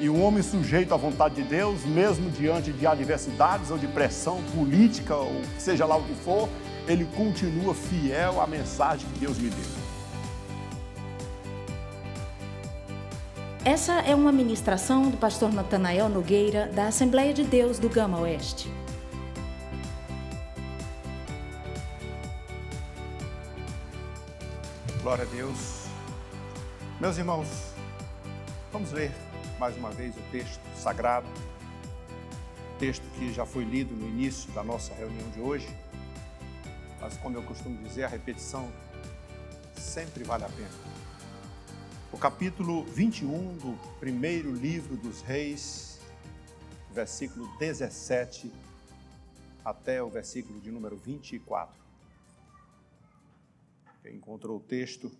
E um homem sujeito à vontade de Deus, mesmo diante de adversidades ou de pressão política, ou seja lá o que for, ele continua fiel à mensagem que Deus me deu. Essa é uma ministração do pastor Natanael Nogueira, da Assembleia de Deus do Gama Oeste. Glória a Deus. Meus irmãos, vamos ler mais uma vez o texto sagrado, texto que já foi lido no início da nossa reunião de hoje, mas como eu costumo dizer, a repetição sempre vale a pena. O capítulo 21 do primeiro livro dos Reis, versículo 17 até o versículo de número 24. Quem encontrou o texto,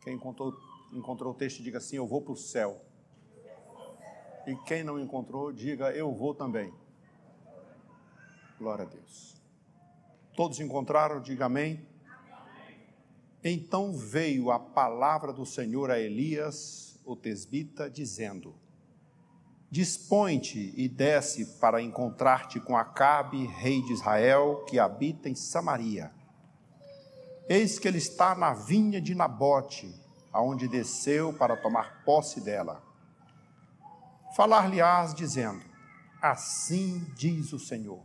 quem encontrou, encontrou o texto, diga assim: Eu vou para o céu. E quem não encontrou, diga: Eu vou também. Glória a Deus. Todos encontraram, diga amém. Então veio a palavra do Senhor a Elias, o tesbita, dizendo: Dispõe-te e desce para encontrar-te com Acabe, rei de Israel, que habita em Samaria. Eis que ele está na vinha de Nabote, aonde desceu para tomar posse dela. Falar-lhe-ás dizendo: Assim diz o Senhor: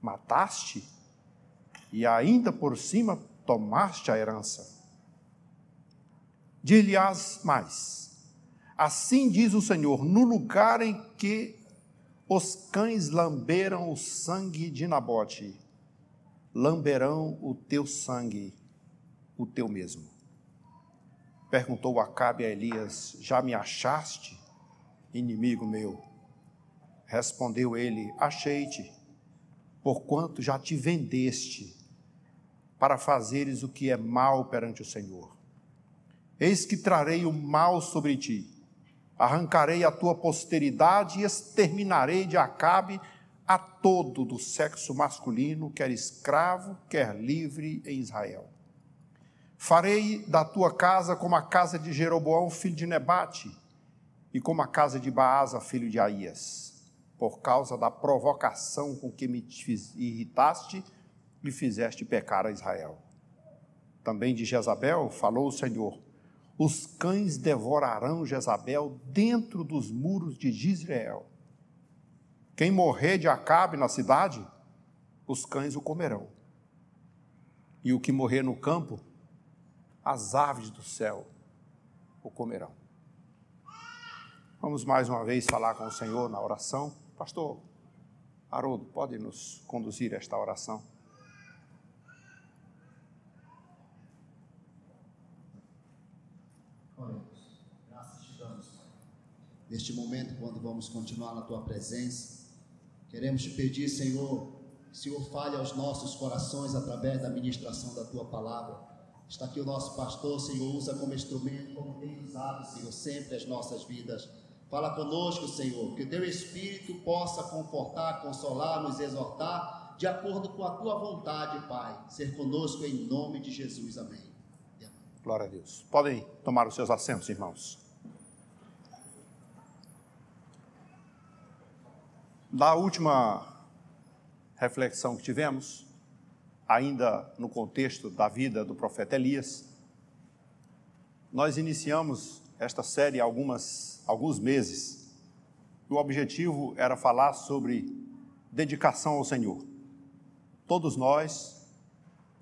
Mataste e ainda por cima tomaste a herança. Dir-lhe-ás mais: Assim diz o Senhor: No lugar em que os cães lamberam o sangue de Nabote, lamberão o teu sangue, o teu mesmo. Perguntou Acabe a Elias: Já me achaste, inimigo meu? Respondeu ele: Achei-te, porquanto já te vendeste para fazeres o que é mal perante o Senhor. Eis que trarei o mal sobre ti, arrancarei a tua posteridade e exterminarei de Acabe a todo do sexo masculino, quer escravo, quer livre em Israel. Farei da tua casa como a casa de Jeroboão, filho de Nebate, e como a casa de Baasa, filho de Aías, por causa da provocação com que me irritaste e fizeste pecar a Israel. Também de Jezabel falou o Senhor: os cães devorarão Jezabel dentro dos muros de Israel quem morrer de Acabe na cidade, os cães o comerão. E o que morrer no campo, as aves do céu o comerão. Vamos mais uma vez falar com o Senhor na oração. Pastor Haroldo, pode nos conduzir a esta oração? Graças te damos, Pai. Neste momento, quando vamos continuar na tua presença, Queremos te pedir, Senhor, que o Senhor fale aos nossos corações através da ministração da tua palavra. Está aqui o nosso pastor, Senhor, usa como instrumento, como tem usado, Senhor, sempre as nossas vidas. Fala conosco, Senhor, que o teu Espírito possa confortar, consolar, nos exortar, de acordo com a tua vontade, Pai. Ser conosco em nome de Jesus. Amém. Glória a Deus. Podem tomar os seus assentos, irmãos. Da última reflexão que tivemos, ainda no contexto da vida do profeta Elias, nós iniciamos esta série há algumas, alguns meses. O objetivo era falar sobre dedicação ao Senhor. Todos nós,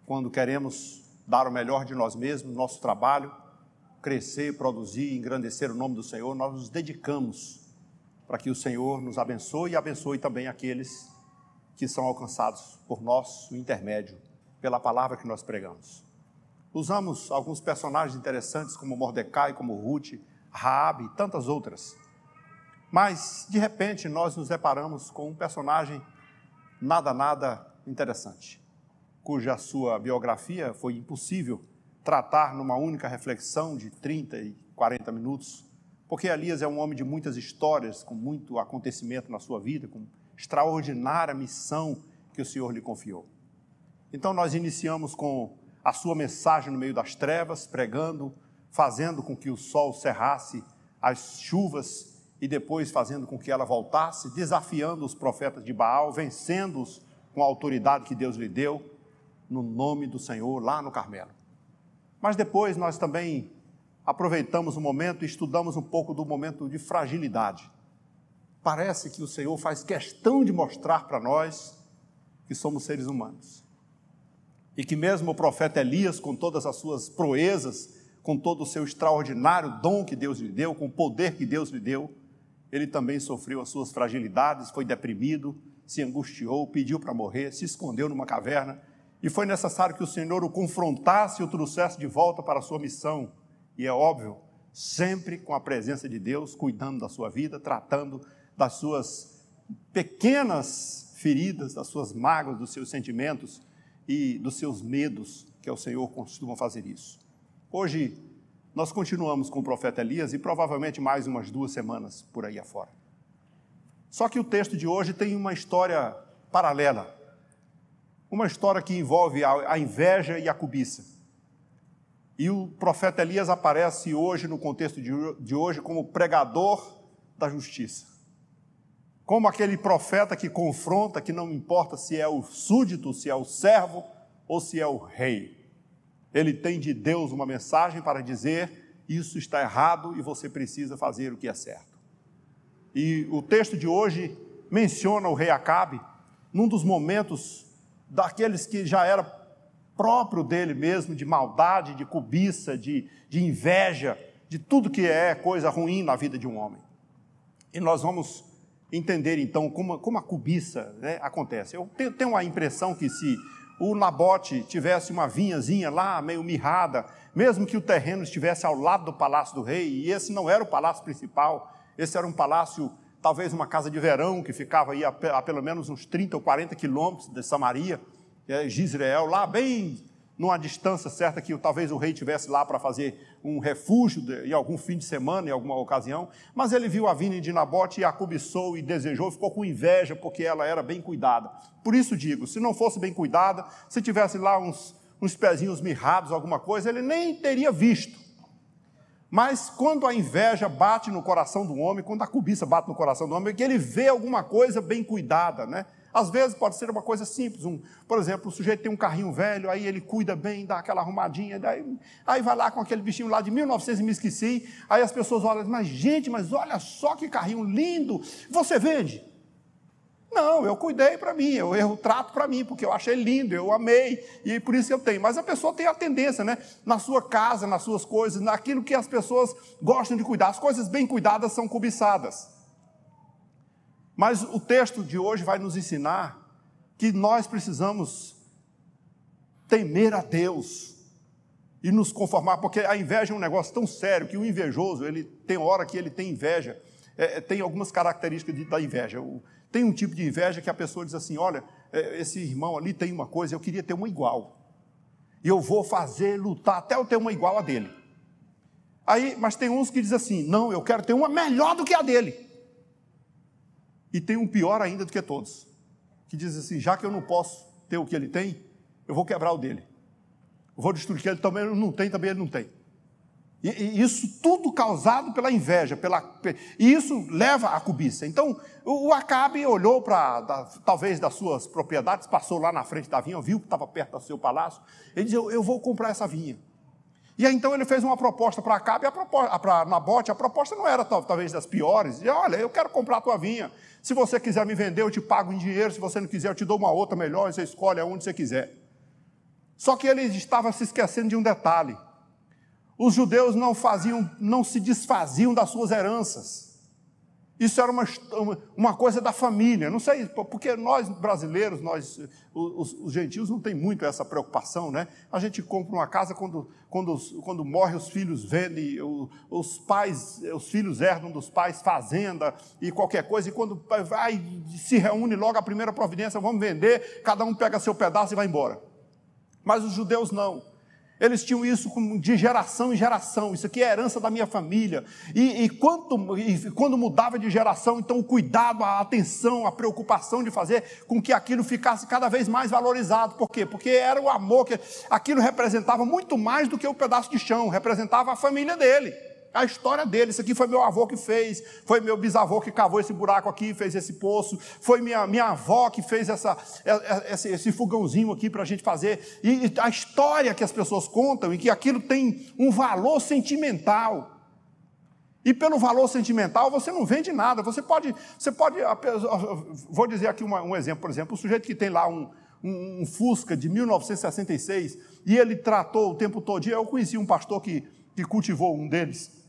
quando queremos dar o melhor de nós mesmos, nosso trabalho, crescer, produzir, engrandecer o nome do Senhor, nós nos dedicamos para que o Senhor nos abençoe e abençoe também aqueles que são alcançados por nosso intermédio, pela palavra que nós pregamos. Usamos alguns personagens interessantes como Mordecai, como Ruth, Raabe e tantas outras. Mas, de repente, nós nos deparamos com um personagem nada, nada interessante, cuja sua biografia foi impossível tratar numa única reflexão de 30 e 40 minutos porque Elias é um homem de muitas histórias, com muito acontecimento na sua vida, com extraordinária missão que o Senhor lhe confiou. Então nós iniciamos com a sua mensagem no meio das trevas, pregando, fazendo com que o sol cerrasse as chuvas e depois fazendo com que ela voltasse, desafiando os profetas de Baal, vencendo-os com a autoridade que Deus lhe deu, no nome do Senhor, lá no Carmelo. Mas depois nós também aproveitamos o momento e estudamos um pouco do momento de fragilidade. Parece que o Senhor faz questão de mostrar para nós que somos seres humanos. E que mesmo o profeta Elias, com todas as suas proezas, com todo o seu extraordinário dom que Deus lhe deu, com o poder que Deus lhe deu, ele também sofreu as suas fragilidades, foi deprimido, se angustiou, pediu para morrer, se escondeu numa caverna, e foi necessário que o Senhor o confrontasse e o trouxesse de volta para a sua missão. E é óbvio, sempre com a presença de Deus, cuidando da sua vida, tratando das suas pequenas feridas, das suas mágoas, dos seus sentimentos e dos seus medos, que é o Senhor costuma fazer isso. Hoje, nós continuamos com o profeta Elias e provavelmente mais umas duas semanas por aí afora. Só que o texto de hoje tem uma história paralela. Uma história que envolve a inveja e a cobiça. E o profeta Elias aparece hoje, no contexto de hoje, como pregador da justiça. Como aquele profeta que confronta, que não importa se é o súdito, se é o servo ou se é o rei. Ele tem de Deus uma mensagem para dizer: isso está errado e você precisa fazer o que é certo. E o texto de hoje menciona o rei Acabe num dos momentos daqueles que já era próprio dele mesmo, de maldade, de cobiça, de, de inveja, de tudo que é coisa ruim na vida de um homem. E nós vamos entender então como, como a cobiça né, acontece. Eu tenho, a impressão que se o Nabote tivesse uma vinhazinha lá, meio mirrada, mesmo que o terreno estivesse ao lado do palácio do rei, e esse não era o palácio principal, esse era um palácio, talvez uma casa de verão, que ficava aí a, a pelo menos uns 30 ou 40 quilômetros de Samaria, é, Gisrael, lá bem numa distância certa que talvez o rei tivesse lá para fazer um refúgio em algum fim de semana, em alguma ocasião, mas ele viu a vinha de Nabote e a cobiçou e desejou, ficou com inveja porque ela era bem cuidada. Por isso digo, se não fosse bem cuidada, se tivesse lá uns, uns pezinhos mirrados, alguma coisa, ele nem teria visto. Mas quando a inveja bate no coração do homem, quando a cobiça bate no coração do homem, é que ele vê alguma coisa bem cuidada, né? Às vezes pode ser uma coisa simples, um, por exemplo, o sujeito tem um carrinho velho, aí ele cuida bem, dá aquela arrumadinha, daí, aí vai lá com aquele bichinho lá de 1900 e me esqueci, aí as pessoas olham, mas gente, mas olha só que carrinho lindo, você vende? Não, eu cuidei para mim, eu, eu trato para mim, porque eu achei lindo, eu amei, e por isso que eu tenho. Mas a pessoa tem a tendência, né? Na sua casa, nas suas coisas, naquilo que as pessoas gostam de cuidar. As coisas bem cuidadas são cobiçadas. Mas o texto de hoje vai nos ensinar que nós precisamos temer a Deus e nos conformar, porque a inveja é um negócio tão sério que o invejoso, ele tem hora que ele tem inveja, é, é tem algumas características de, da inveja. Tem um tipo de inveja que a pessoa diz assim: olha, é, esse irmão ali tem uma coisa, eu queria ter uma igual. E eu vou fazer, lutar até eu ter uma igual a dele. Aí, mas tem uns que dizem assim: não, eu quero ter uma melhor do que a dele. E tem um pior ainda do que todos, que diz assim: já que eu não posso ter o que ele tem, eu vou quebrar o dele. Eu vou destruir o que ele também não tem, também ele não tem. E, e isso tudo causado pela inveja, pela, e isso leva à cobiça. Então, o, o Acabe olhou para, talvez, das suas propriedades, passou lá na frente da vinha, viu que estava perto do seu palácio, ele disse: eu, eu vou comprar essa vinha. E aí então ele fez uma proposta para Acabe, para Nabote, a proposta não era talvez das piores. Dizia, olha, eu quero comprar a tua vinha. Se você quiser me vender, eu te pago em dinheiro. Se você não quiser, eu te dou uma outra melhor. Você escolhe aonde você quiser. Só que ele estava se esquecendo de um detalhe. Os judeus não faziam, não se desfaziam das suas heranças. Isso era uma, uma coisa da família. Não sei, porque nós brasileiros, nós, os, os gentios, não tem muito essa preocupação, né? A gente compra uma casa quando, quando, quando morre, os filhos vendem, os pais, os filhos herdam dos pais fazenda e qualquer coisa, e quando vai, se reúne logo a primeira providência, vamos vender, cada um pega seu pedaço e vai embora. Mas os judeus não. Eles tinham isso de geração em geração. Isso aqui é herança da minha família. E, e, quanto, e quando mudava de geração, então o cuidado, a atenção, a preocupação de fazer com que aquilo ficasse cada vez mais valorizado. Por quê? Porque era o amor que aquilo representava muito mais do que o pedaço de chão, representava a família dele. A história dele. Isso aqui foi meu avô que fez, foi meu bisavô que cavou esse buraco aqui, fez esse poço, foi minha, minha avó que fez essa, esse, esse fogãozinho aqui para a gente fazer. E a história que as pessoas contam e que aquilo tem um valor sentimental. E pelo valor sentimental você não vende nada. Você pode, você pode, vou dizer aqui um exemplo, por exemplo, o sujeito que tem lá um, um, um Fusca de 1966 e ele tratou o tempo todo. Eu conheci um pastor que, que cultivou um deles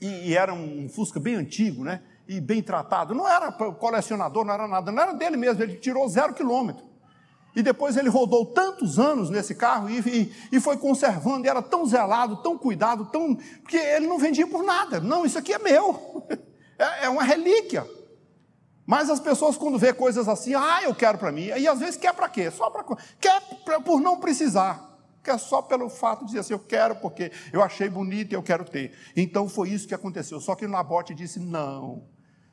e, e era um Fusca bem antigo, né? E bem tratado. Não era colecionador, não era nada, não era dele mesmo. Ele tirou zero quilômetro. E depois ele rodou tantos anos nesse carro e, e, e, foi conservando, e era tão zelado, tão cuidado, tão. porque ele não vendia por nada. Não, isso aqui é meu. É, é uma relíquia. Mas as pessoas, quando vê coisas assim, ah, eu quero para mim. E às vezes quer para quê? Só para. Quer pra, por não precisar. Quer só pelo fato de dizer assim, eu quero porque eu achei bonito e eu quero ter. Então foi isso que aconteceu. Só que Nabote disse: não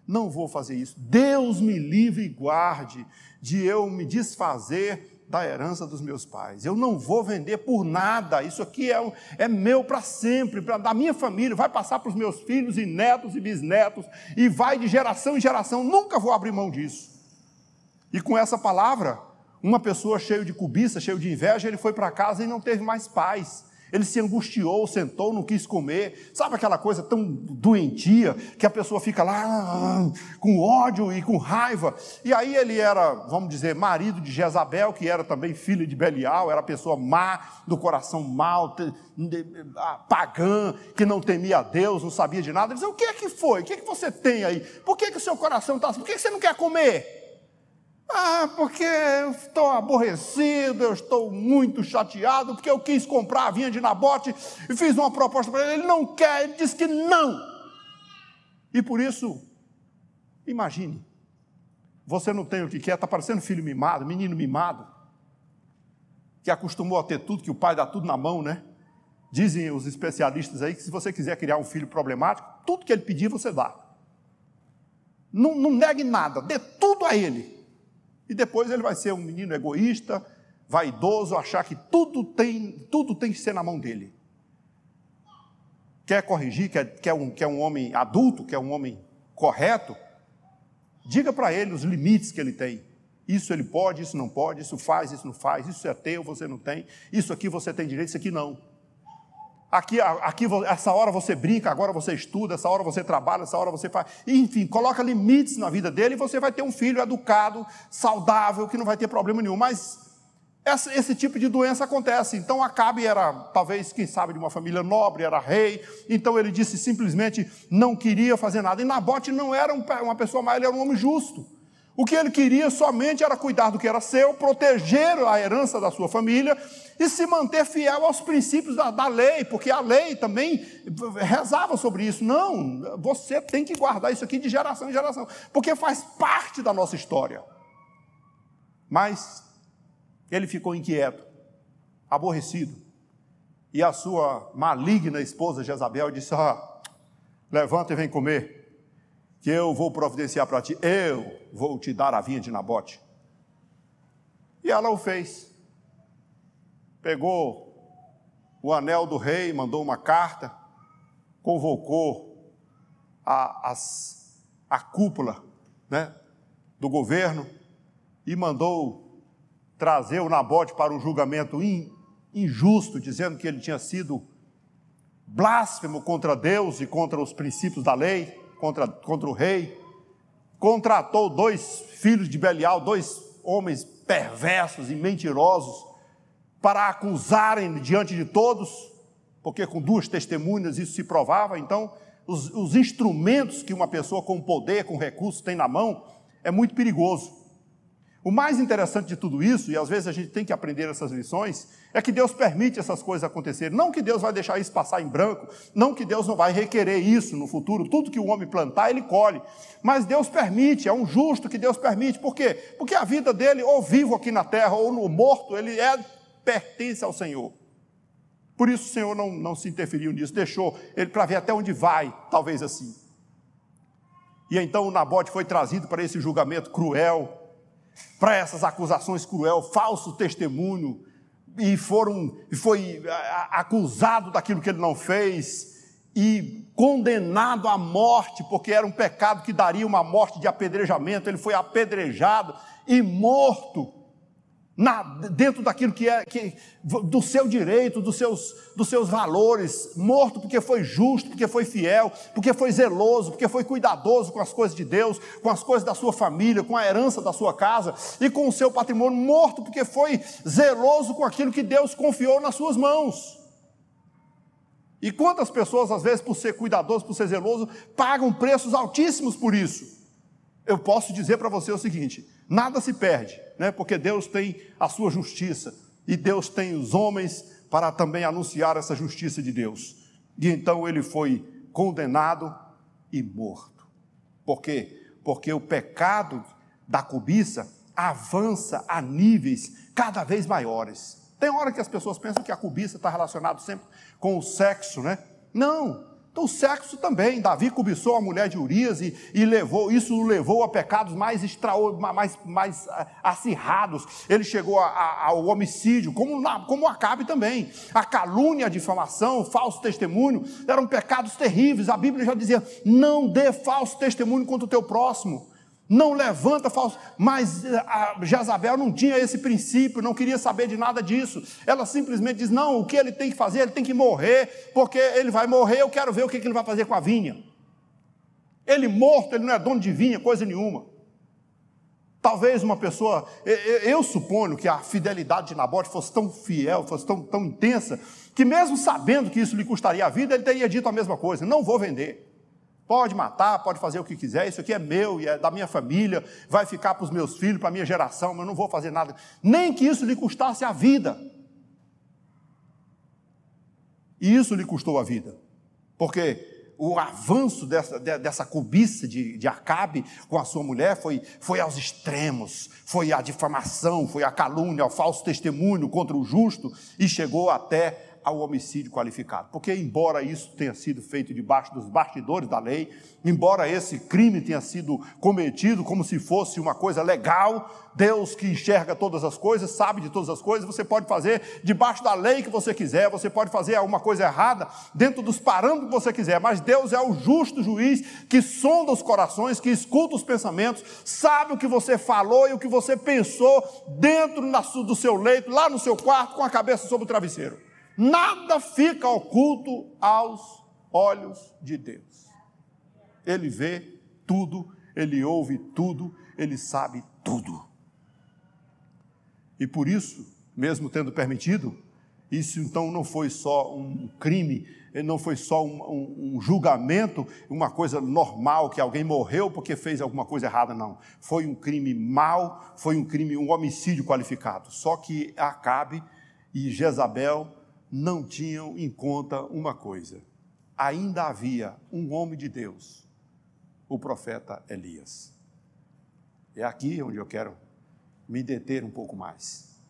não vou fazer isso. Deus me livre e guarde de eu me desfazer da herança dos meus pais. Eu não vou vender por nada. Isso aqui é, é meu para sempre, pra, da minha família. Vai passar para os meus filhos e netos e bisnetos, e vai de geração em geração. Nunca vou abrir mão disso. E com essa palavra, uma pessoa cheia de cobiça, cheia de inveja, ele foi para casa e não teve mais paz. Ele se angustiou, sentou, não quis comer. Sabe aquela coisa tão doentia que a pessoa fica lá com ódio e com raiva? E aí ele era, vamos dizer, marido de Jezabel, que era também filho de Belial, era pessoa má, do coração mau, pagã, que não temia a Deus, não sabia de nada. Ele dizia: O que é que foi? O que é que você tem aí? Por que, que o seu coração está assim? Por que, que você não quer comer? Ah, porque eu estou aborrecido, eu estou muito chateado, porque eu quis comprar a vinha de Nabote e fiz uma proposta para ele, ele não quer, ele disse que não. E por isso, imagine, você não tem o que quer, está parecendo filho mimado, menino mimado, que acostumou a ter tudo, que o pai dá tudo na mão, né? Dizem os especialistas aí que se você quiser criar um filho problemático, tudo que ele pedir você dá. Não, não negue nada, dê tudo a ele. E depois ele vai ser um menino egoísta, vaidoso, achar que tudo tem, tudo tem que ser na mão dele. Quer corrigir, quer, quer, um, quer um homem adulto, quer um homem correto, diga para ele os limites que ele tem. Isso ele pode, isso não pode, isso faz, isso não faz, isso é teu, você não tem, isso aqui você tem direito, isso aqui não. Aqui, aqui, essa hora você brinca, agora você estuda, essa hora você trabalha, essa hora você faz. Enfim, coloca limites na vida dele e você vai ter um filho educado, saudável, que não vai ter problema nenhum. Mas esse, esse tipo de doença acontece. Então Acabe era, talvez, quem sabe, de uma família nobre, era rei. Então ele disse simplesmente não queria fazer nada. E Nabote não era uma pessoa má, ele era um homem justo. O que ele queria somente era cuidar do que era seu, proteger a herança da sua família e se manter fiel aos princípios da, da, lei, porque a lei também rezava sobre isso. Não, você tem que guardar isso aqui de geração em geração, porque faz parte da nossa história. Mas ele ficou inquieto, aborrecido, e a sua maligna esposa Jezabel disse: ah, levanta e vem comer que eu vou providenciar para ti, eu vou te dar a vinha de Nabote. E ela o fez. Pegou o anel do rei, mandou uma carta, convocou a, as, a cúpula né, do governo e mandou trazer o Nabote para um julgamento in, injusto, dizendo que ele tinha sido blasfemo contra Deus e contra os princípios da lei contra, contra o rei, contratou dois filhos de Belial, dois homens perversos e mentirosos, para acusarem diante de todos, porque com duas testemunhas isso se provava. Então, os, os instrumentos que uma pessoa com poder, com recursos tem na mão, é muito perigoso. O mais interessante de tudo isso, e às vezes a gente tem que aprender essas lições, é que Deus permite essas coisas acontecerem. Não que Deus vai deixar isso passar em branco, não que Deus não vai requerer isso no futuro. Tudo que o homem plantar, ele colhe. Mas Deus permite, é um justo que Deus permite. Por quê? Porque a vida dele, ou vivo aqui na terra, ou no morto, ele é pertence ao Senhor. Por isso o Senhor não, não se interferiu nisso, deixou ele para ver até onde vai, talvez assim. E então o Nabote foi trazido para esse julgamento cruel, para essas acusações cruel, falso testemunho, e foram, foi acusado daquilo que ele não fez, e condenado à morte, porque era um pecado que daria uma morte de apedrejamento, ele foi apedrejado e morto na, dentro daquilo que é que, do seu direito, dos seus, dos seus valores, morto porque foi justo, porque foi fiel, porque foi zeloso, porque foi cuidadoso com as coisas de Deus, com as coisas da sua família, com a herança da sua casa e com o seu patrimônio, morto porque foi zeloso com aquilo que Deus confiou nas suas mãos. E quantas pessoas, às vezes, por ser cuidadoso, por ser zeloso, pagam preços altíssimos por isso? Eu posso dizer para você o seguinte: nada se perde, né? porque Deus tem a sua justiça e Deus tem os homens para também anunciar essa justiça de Deus. E então ele foi condenado e morto. Por quê? Porque o pecado da cobiça avança a níveis cada vez maiores. Tem hora que as pessoas pensam que a cobiça está relacionada sempre com o sexo, né? Não. Então, o sexo também. Davi cobiçou a mulher de Urias e, e levou, isso o levou a pecados mais, mais, mais ah, acirrados. Ele chegou a, a, ao homicídio, como, como Acabe também. A calúnia, a difamação, o falso testemunho eram pecados terríveis. A Bíblia já dizia: não dê falso testemunho contra o teu próximo. Não levanta falso. Mas eh, Jezabel não tinha esse princípio, não queria saber de nada disso. Ela simplesmente diz: não, o que ele tem que fazer? Ele tem que morrer, porque ele vai morrer, eu quero ver o que ele vai fazer com a vinha. Ele morto, ele não é dono de vinha, coisa nenhuma. Talvez uma pessoa, eu suponho que a fidelidade de Nabote fosse tão fiel, fosse tão, tão intensa, que mesmo sabendo que isso lhe custaria a vida, ele teria dito a mesma coisa: não vou vender. Pode matar, pode fazer o que quiser, isso aqui é meu e é da minha família, vai ficar para os meus filhos, para a minha geração, mas eu não vou fazer nada, nem que isso lhe custasse a vida. E isso lhe custou a vida, porque o avanço dessa, dessa cobiça de, de Acabe com a sua mulher foi, foi aos extremos, foi a difamação, foi a calúnia, o falso testemunho contra o justo, e chegou até ao homicídio qualificado. Porque, embora isso tenha sido feito debaixo dos bastidores da lei, embora esse crime tenha sido cometido como se fosse uma coisa legal, Deus que enxerga todas as coisas, sabe de todas as coisas, você pode fazer debaixo da lei que você quiser, você pode fazer alguma coisa errada dentro dos parâmetros que você quiser, mas Deus é o justo juiz que sonda os corações, que escuta os pensamentos, sabe o que você falou e o que você pensou dentro do seu leito, lá no seu quarto, com a cabeça sobre o travesseiro. Nada fica oculto aos olhos de Deus. Ele vê tudo, ele ouve tudo, ele sabe tudo. E por isso, mesmo tendo permitido, isso então não foi só um crime, não foi só um, um, um, julgamento, uma coisa normal que alguém morreu porque fez alguma coisa errada, não. Foi um crime mau, foi um crime, um homicídio qualificado. Só que Acabe e Jezabel não tinham em conta uma coisa: ainda havia um homem de Deus, o profeta Elias. É aqui onde eu quero me deter um pouco mais.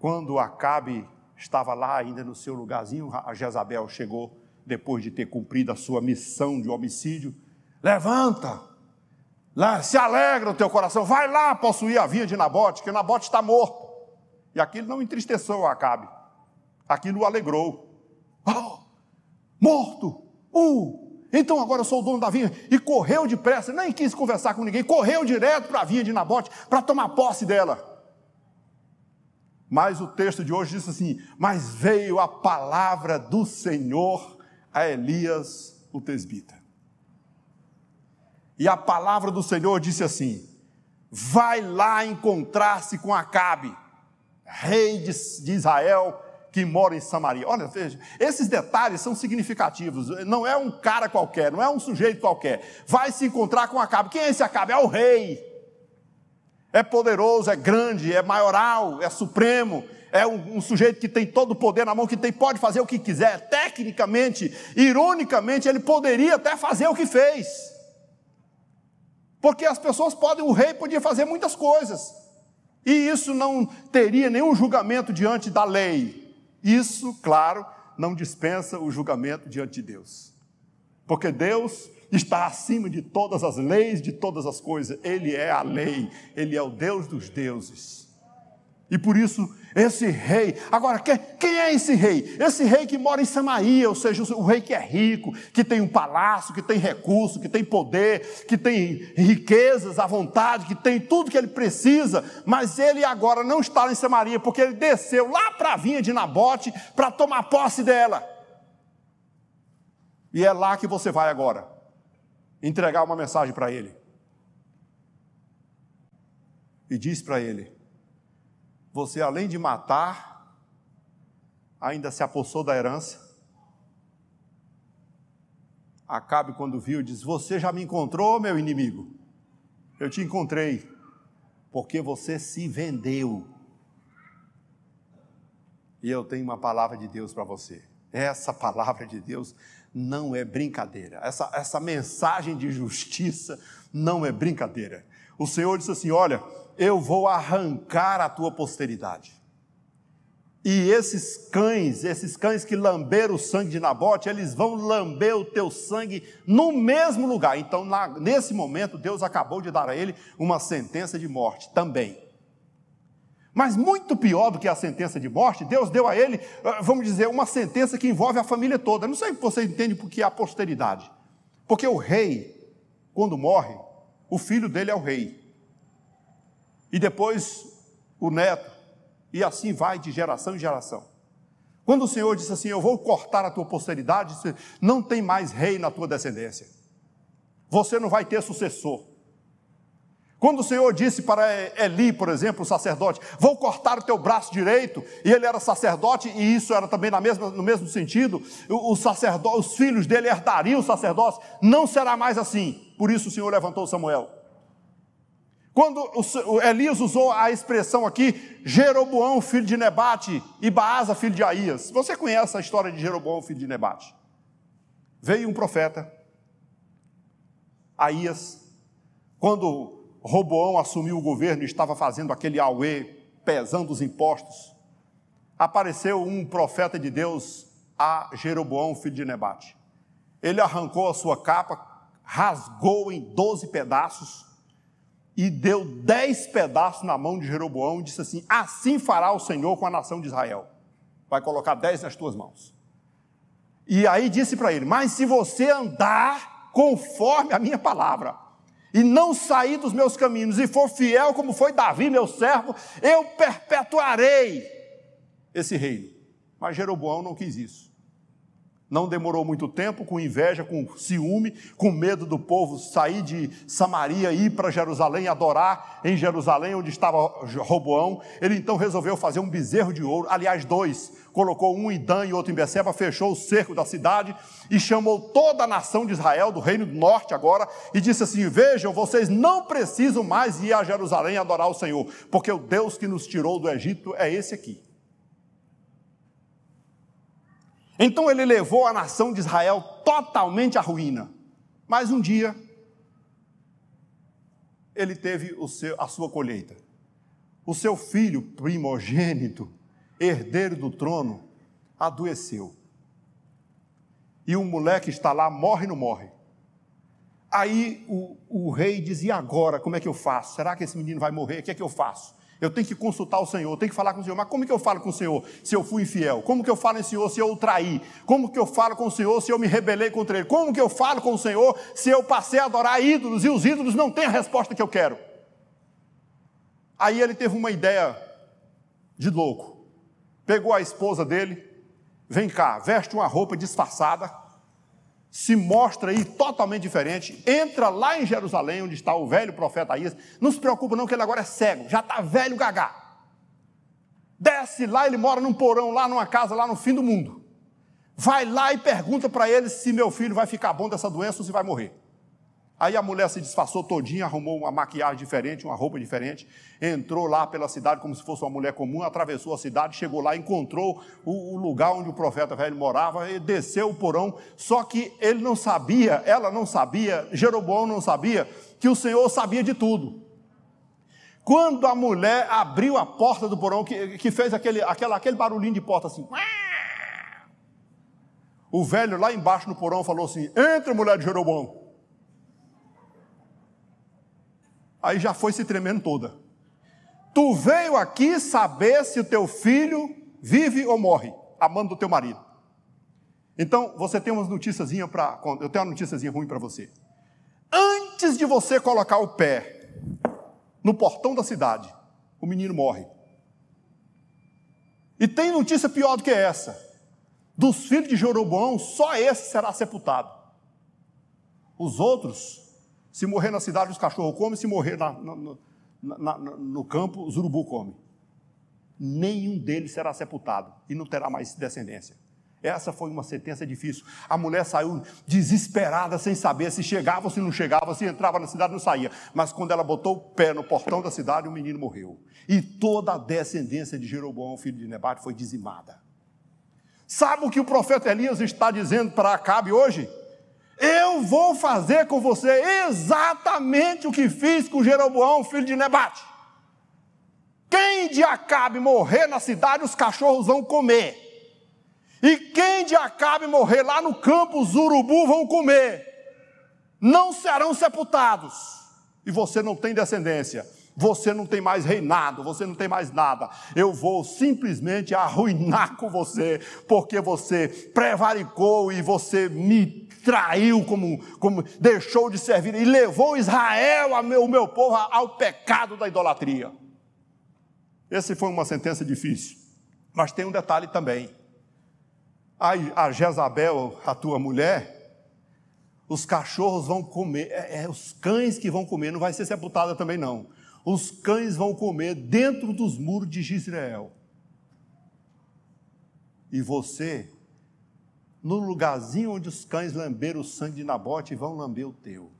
Quando Acabe estava lá ainda no seu lugarzinho, a Jezabel chegou depois de ter cumprido a sua missão de homicídio. Levanta, lá, se alegra o teu coração, vai lá possuir a vinha de Nabote, que Nabote está morto. E aquilo não entristeceu Acabe. Aquilo o alegrou. Oh, morto! Uh! Então agora eu sou o dono da vinha. E correu depressa, nem quis conversar com ninguém, correu direto para a vinha de Nabote para tomar posse dela. Mas o texto de hoje diz assim: Mas veio a palavra do Senhor a Elias, o tesbita. E a palavra do Senhor disse assim: Vai lá encontrar-se com Acabe, rei de Israel, que mora em Samaria. Olha, veja, esses detalhes são significativos. Não é um cara qualquer, não é um sujeito qualquer. Vai se encontrar com Acabe. Quem é esse Acabe? É o rei. É poderoso, é grande, é maioral, é supremo. É um, um sujeito que tem todo o poder na mão, que tem, pode fazer o que quiser. Tecnicamente, ironicamente, ele poderia até fazer o que fez. Porque as pessoas podem, o rei podia fazer muitas coisas. E isso não teria nenhum julgamento diante da lei. Isso, claro, não dispensa o julgamento diante de Deus. Porque Deus está acima de todas as leis, de todas as coisas. Ele é a lei, ele é o Deus dos deuses. E por isso, esse rei. Agora, quem, é esse rei? Esse rei que mora em Samaria, ou seja, o rei que é rico, que tem um palácio, que tem recurso, que tem poder, que tem riquezas à vontade, que tem tudo que ele precisa, mas ele agora não está em Samaria, porque ele desceu lá para a vinha de Nabote para tomar posse dela. E é lá que você vai agora entregar uma mensagem para ele. E diz para ele: você além de matar, ainda se apossou da herança. Acabe quando viu, diz: Você já me encontrou, meu inimigo? Eu te encontrei, porque você se vendeu. E eu tenho uma palavra de Deus para você. Essa palavra de Deus não é brincadeira. Essa, essa mensagem de justiça não é brincadeira. O Senhor disse assim: Olha, eu vou arrancar a tua posteridade. E esses cães, esses cães que lamberam o sangue de Nabote, eles vão lamber o teu sangue no mesmo lugar. Então, na, nesse momento, Deus acabou de dar a ele uma sentença de morte também. Mas muito pior do que a sentença de morte, Deus deu a ele, ah, vamos dizer, uma sentença que envolve a família toda. Não sei se você entende por que a posteridade. Porque o rei, quando morre, o filho dele é o rei e depois o neto, e assim vai de geração em geração. Quando o Senhor disse assim: Eu vou cortar a tua posteridade, não tem mais rei na tua descendência, você não vai ter sucessor. Quando o Senhor disse para Eli, por exemplo, o sacerdote, vou cortar o teu braço direito, e ele era sacerdote, e isso era também na mesma, no mesmo sentido, o, o sacerdote, os filhos dele herdariam o sacerdócio, não será mais assim. Por isso o Senhor levantou Samuel. Quando Elias usou a expressão aqui, Jeroboão, filho de Nebate, e Baasa, filho de Aías. Você conhece a história de Jeroboão, filho de Nebate? Veio um profeta, Aías, quando Roboão assumiu o governo e estava fazendo aquele auê, pesando os impostos, apareceu um profeta de Deus a Jeroboão, filho de Nebate. Ele arrancou a sua capa, rasgou em doze pedaços, e deu dez pedaços na mão de Jeroboão e disse assim: Assim fará o Senhor com a nação de Israel. Vai colocar dez nas tuas mãos. E aí disse para ele: Mas se você andar conforme a minha palavra, e não sair dos meus caminhos, e for fiel como foi Davi, meu servo, eu perpetuarei esse reino. Mas Jeroboão não quis isso. Não demorou muito tempo, com inveja, com ciúme, com medo do povo sair de Samaria e ir para Jerusalém, adorar em Jerusalém, onde estava Roboão. Ele então resolveu fazer um bezerro de ouro, aliás, dois. Colocou um em Dan e outro em Beceba, fechou o cerco da cidade e chamou toda a nação de Israel, do reino do norte agora, e disse assim: Vejam, vocês não precisam mais ir a Jerusalém adorar o Senhor, porque o Deus que nos tirou do Egito é esse aqui. Então ele levou a nação de Israel totalmente à ruína. Mas um dia, ele teve seu, a sua colheita. O seu filho primogênito, herdeiro do trono, adoeceu. E o moleque está lá, morre não morre? Aí o, o rei dizia: agora, como é que eu faço? Será que esse menino vai morrer? O que é que eu faço? Eu tenho que consultar o Senhor, eu tenho que falar com o Senhor. Mas como que eu falo com o Senhor se eu fui infiel? Como que eu falo com o Senhor se eu o traí? Como que eu falo com o Senhor se eu me rebelei contra Ele? Como que eu falo com o Senhor se eu passei a adorar ídolos e os ídolos não têm a resposta que eu quero? Aí ele teve uma ideia de louco. Pegou a esposa dele, vem cá, veste uma roupa disfarçada, se mostra aí totalmente diferente, entra lá em Jerusalém, onde está o velho profeta Aías, não se preocupa não que ele agora é cego, já está velho gagá. Desce lá, ele mora num porão, lá numa casa, lá no fim do mundo. Vai lá e pergunta para ele se meu filho vai ficar bom dessa doença ou se vai morrer. Aí a mulher se disfarçou todinha, arrumou uma maquiagem diferente, uma roupa diferente, entrou lá pela cidade como se fosse uma mulher comum, atravessou a cidade, chegou lá, encontrou o, o lugar onde o profeta velho morava, e desceu o porão, só que ele não sabia, ela não sabia, Jeroboão não sabia, que o Senhor sabia de tudo. Quando a mulher abriu a porta do porão, que, que fez aquele, aquele, aquele barulhinho de porta assim, o velho lá embaixo no porão falou assim: Entra, mulher de Jeroboão. Aí já foi se tremendo toda. Tu veio aqui saber se o teu filho vive ou morre, amando o teu marido. Então, você tem umas notícias para. Eu tenho uma notícia ruim para você. Antes de você colocar o pé no portão da cidade, o menino morre. E tem notícia pior do que essa. Dos filhos de Jeroboão, só esse será sepultado. Os outros, se morrer na cidade, os cachorros comem, se morrer na, na, na, no campo, os urubu comem. Nenhum deles será sepultado e não terá mais descendência. Essa foi uma sentença difícil. A mulher saiu desesperada, sem saber se chegava ou se não chegava, se entrava na cidade ou não saía. Mas quando ela botou o pé no portão da cidade, o menino morreu. E toda a descendência de Jeroboão, filho de Nebate, foi dizimada. Sabe o que o profeta Elias está dizendo para Acabe hoje? Eu vou fazer com você exatamente o que fiz com Jeroboão, filho de Nebate. Quem de Acabe morrer na cidade, os cachorros vão comer. E quem de Acabe morrer lá no campo, os urubu vão comer. Não serão sepultados. E você não tem descendência. Você não tem mais reinado, você não tem mais nada. Eu vou simplesmente arruinar com você, porque você prevaricou e você me traiu, como, como deixou de servir e levou Israel, meu, o meu povo, ao pecado da idolatria. Essa foi uma sentença difícil. Mas tem um detalhe também. A, a Jezabel, a tua mulher, os cachorros vão comer, é, é, os cães que vão comer, não vai ser sepultada também não. Os cães vão comer dentro dos muros de Israel. E você, no lugarzinho onde os cães lamberam o sangue de Nabote, vão lamber o teu.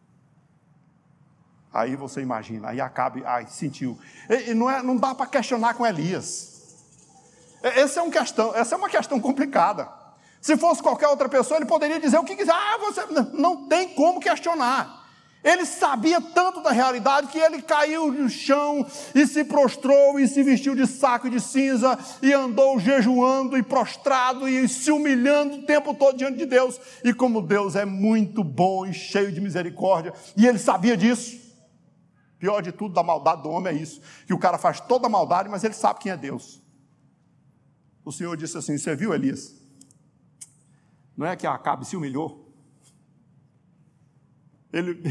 Aí você imagina, aí acabe, aí sentiu. E, e não, é, não dá para questionar com Elias. Essa é, um questão, essa é uma questão complicada. Se fosse qualquer outra pessoa, ele poderia dizer o que quiser. Ah, você não tem como questionar. Ele sabia tanto da realidade que ele caiu no chão e se prostrou e se vestiu de saco de cinza e andou jejuando e prostrado e se humilhando o tempo todo diante de Deus. E como Deus é muito bom e cheio de misericórdia, e ele sabia disso. Pior de tudo da maldade do homem é isso, que o cara faz toda a maldade, mas ele sabe quem é Deus. O Senhor disse assim: Você viu, Elias? Não é que Acabe se humilhou. Ele,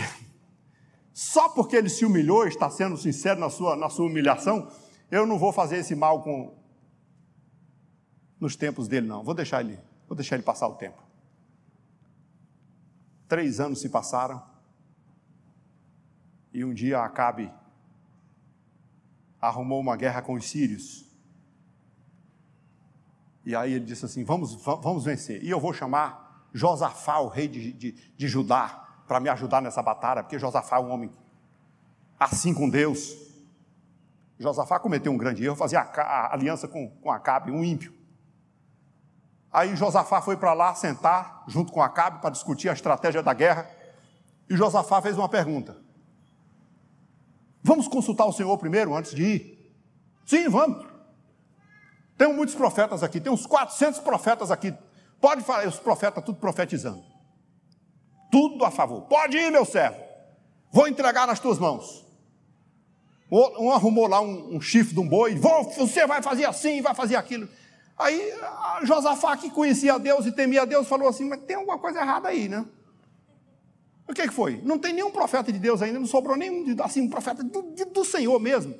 só porque ele se humilhou, está sendo sincero na sua, na sua humilhação, eu não vou fazer esse mal com nos tempos dele, não. Vou deixar ele, vou deixar ele passar o tempo. Três anos se passaram e um dia Acabe arrumou uma guerra com os sírios. E aí ele disse assim: vamos, vamos vencer. E eu vou chamar Josafá, o rei de, de, de Judá, para me ajudar nessa batalha, porque Josafá é um homem assim com Deus. Josafá cometeu um grande erro, fazia aliança com, com Acabe, um ímpio. Aí Josafá foi para lá sentar junto com Acabe para discutir a estratégia da guerra. E Josafá fez uma pergunta: Vamos consultar o Senhor primeiro antes de ir? Sim, vamos. Tem muitos profetas aqui, tem uns 400 profetas aqui. Pode falar, os profetas tudo profetizando. Tudo a favor. Pode ir, meu servo. Vou entregar nas tuas mãos. Um arrumou lá um, um chifre de um boi. você vai fazer assim, vai fazer aquilo. Aí Josafá, que conhecia Deus e temia Deus, falou assim: Mas tem alguma coisa errada aí, né? O que, que foi? Não tem nenhum profeta de Deus ainda, não sobrou nenhum, assim, um profeta do, do Senhor mesmo.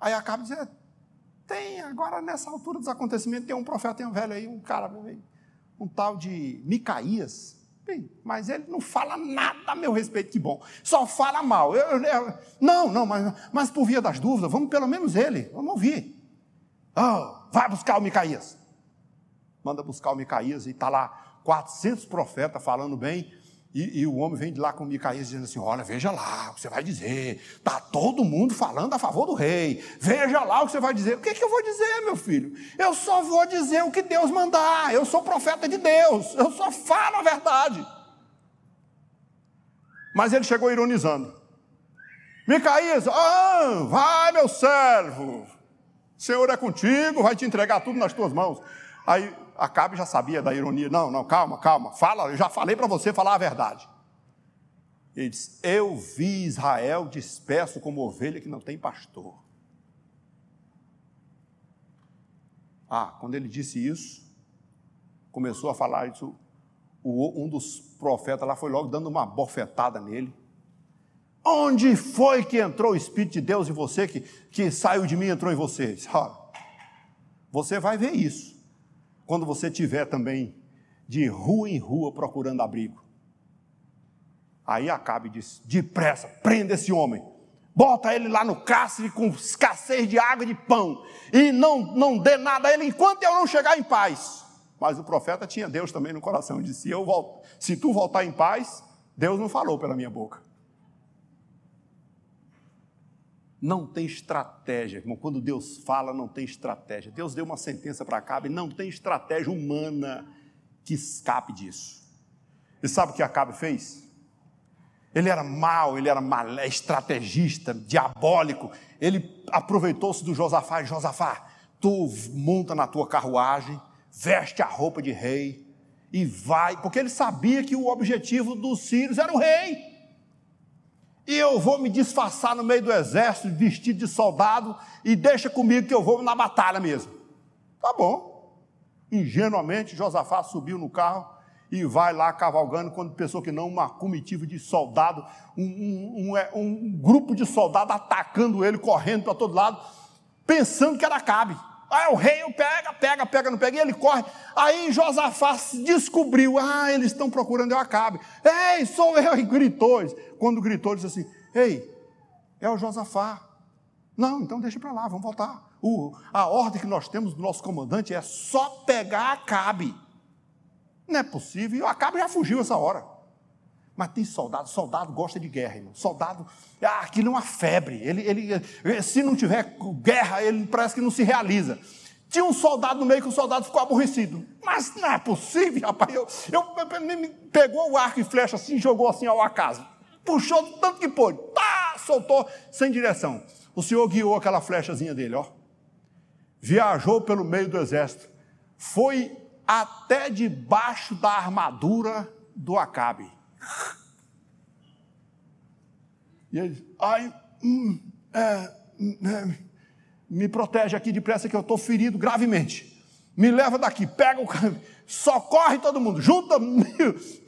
Aí acaba dizendo: tem, agora nessa altura dos acontecimentos, tem um profeta, tem um velho aí, um cara, um tal de Micaías. Bem, mas ele não fala nada a meu respeito, que bom. Só fala mal. Eu, eu, não, não, mas, mas por via das dúvidas, vamos pelo menos ele, vamos ouvir. Oh, vai buscar o Micaías. Manda buscar o Micaías e está lá 400 profetas falando bem. E, e, o homem vem de lá com Micaías dizendo assim: Olha, veja lá o que você vai dizer. Está todo mundo falando a favor do rei. Veja lá o que você vai dizer. O que, que eu vou dizer, meu filho? Eu só vou dizer o que Deus mandar. Eu sou profeta de Deus. Eu só falo a verdade. Mas ele chegou ironizando. Micaías, ah, vai, meu servo. O Senhor é contigo, vai te entregar tudo nas tuas mãos. Aí Acabe já sabia da ironia. Não, não, calma, calma. Fala, eu já falei para você falar a verdade. Ele diz: Eu vi Israel disperso como ovelha que não tem pastor. Ah, quando ele disse isso, começou a falar isso, um dos profetas lá foi logo dando uma bofetada nele. Onde foi que entrou o Espírito de Deus em você, que, que saiu de mim e entrou em você? Você vai ver isso quando você tiver também de rua em rua procurando abrigo. Aí Acabe disse: depressa, prenda esse homem, bota ele lá no cárcere com escassez de água e de pão, e não, não dê nada a ele enquanto eu não chegar em paz. Mas o profeta tinha Deus também no coração, e disse: eu volto, se tu voltar em paz, Deus não falou pela minha boca. Não tem estratégia, irmão. Quando Deus fala, não tem estratégia. Deus deu uma sentença para Acabe, não tem estratégia humana que escape disso. E sabe o que Acabe fez? Ele era mau, ele era mal, estrategista, diabólico. Ele aproveitou-se do Josafá e Josafá, tu monta na tua carruagem, veste a roupa de rei e vai, porque ele sabia que o objetivo dos sírios era o rei. E eu vou me disfarçar no meio do exército, vestido de soldado, e deixa comigo que eu vou na batalha mesmo. Tá bom. Ingenuamente, Josafá subiu no carro e vai lá cavalgando, quando pensou que não, uma comitiva de soldado, um, um, um, é, um grupo de soldados atacando ele, correndo para todo lado, pensando que era Cabe. Aí o rei pega, pega, pega, não pega, e ele corre. Aí Josafá descobriu, ah, eles estão procurando eu Acabe. Ei, sou eu, e gritou. Quando gritou, disse assim, ei, é o Josafá. Não, então deixa para lá, vamos voltar. A ordem que nós temos do nosso comandante é só pegar Acabe. Não é possível, e o Acabe já fugiu essa hora. Mas tem soldado, soldado gosta de guerra, irmão. Soldado, ah, aquilo é uma febre. Ele, ele, se não tiver guerra, ele parece que não se realiza. Tinha um soldado no meio que o soldado ficou aborrecido. Mas não é possível, rapaz. Eu, eu me pegou o arco e flecha assim, jogou assim ao acaso. Puxou tanto que pôde. Tá, soltou sem direção. O senhor guiou aquela flechazinha dele, ó. Viajou pelo meio do exército. Foi até debaixo da armadura do Acabe. E ele, ai, hum, é, é, me protege aqui depressa que eu estou ferido gravemente. Me leva daqui, pega o socorre todo mundo, junta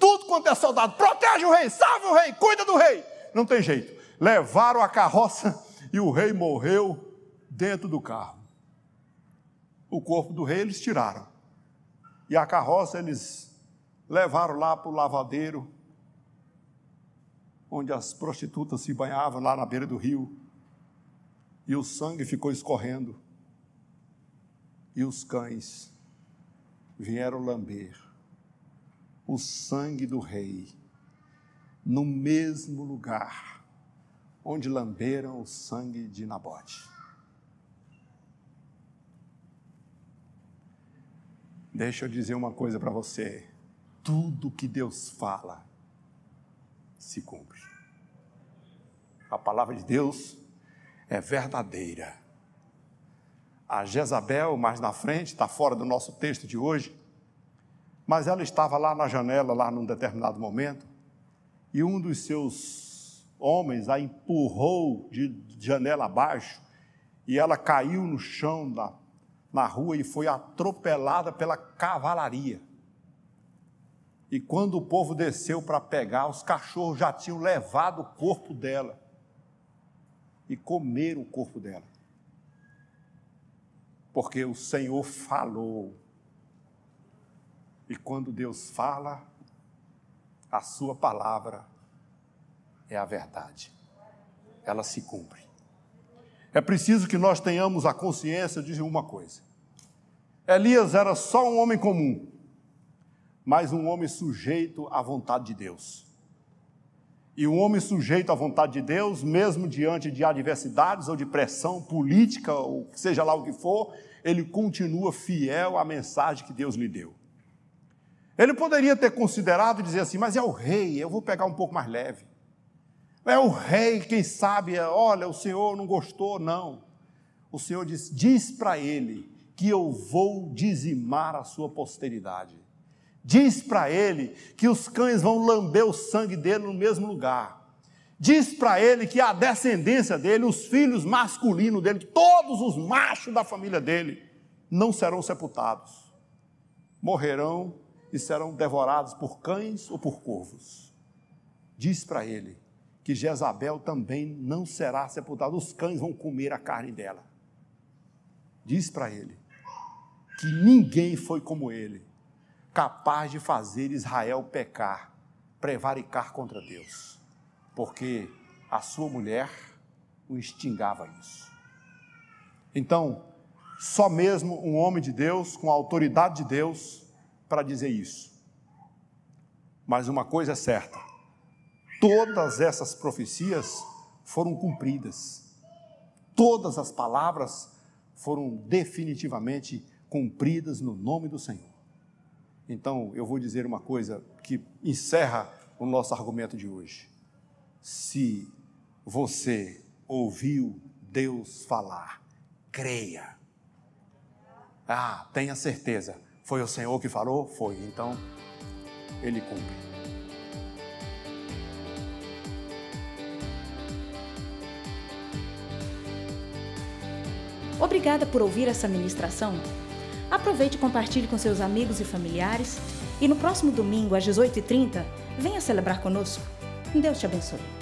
tudo quanto é soldado, protege o rei, salve o rei, cuida do rei. Não tem jeito. Levaram a carroça e o rei morreu dentro do carro. O corpo do rei eles tiraram. E a carroça eles levaram lá para o lavadeiro onde as prostitutas se banhavam lá na beira do rio, e o sangue ficou escorrendo, e os cães vieram lamber o sangue do rei no mesmo lugar onde lamberam o sangue de Nabote. Deixa eu dizer uma coisa para você. Tudo que Deus fala se cumpre. A palavra de Deus é verdadeira. A Jezabel, mais na frente, está fora do nosso texto de hoje, mas ela estava lá na janela, lá num determinado momento, e um dos seus homens a empurrou de janela abaixo, e ela caiu no chão na, na rua e foi atropelada pela cavalaria. E quando o povo desceu para pegar, os cachorros já tinham levado o corpo dela e comeram o corpo dela. Porque o Senhor falou. E quando Deus fala, a sua palavra é a verdade. Ela se cumpre. É preciso que nós tenhamos a consciência de uma coisa. Elias era só um homem comum mas um homem sujeito à vontade de Deus. E um homem sujeito à vontade de Deus, mesmo diante de adversidades ou de pressão política, ou seja lá o que for, ele continua fiel à mensagem que Deus lhe deu. Ele poderia ter considerado e dizer assim: mas é o rei, eu vou pegar um pouco mais leve. É o rei, quem sabe, olha, o senhor não gostou, não. O senhor diz: diz para ele que eu vou dizimar a sua posteridade. Diz para ele que os cães vão lamber o sangue dele no mesmo lugar. Diz para ele que a descendência dele, os filhos masculinos dele, todos os machos da família dele, não serão sepultados, morrerão e serão devorados por cães ou por corvos. Diz para ele que Jezabel também não será sepultada, os cães vão comer a carne dela. Diz para ele que ninguém foi como ele, capaz de fazer Israel pecar, prevaricar contra Deus, porque a sua mulher o instigava isso. Então, só mesmo um homem de Deus, com a autoridade de Deus, para dizer isso. Mas uma coisa é certa: todas essas profecias foram cumpridas, todas as palavras foram definitivamente cumpridas no nome do Senhor. Então, eu vou dizer uma coisa que encerra o nosso argumento de hoje. Se você ouviu Deus falar, creia. Ah, tenha certeza. Foi o Senhor que falou? Foi. Então, Ele cumpre. Obrigada por ouvir essa ministração. Aproveite e compartilhe com seus amigos e familiares. E no próximo domingo, às 18h30, venha celebrar conosco. Deus te abençoe.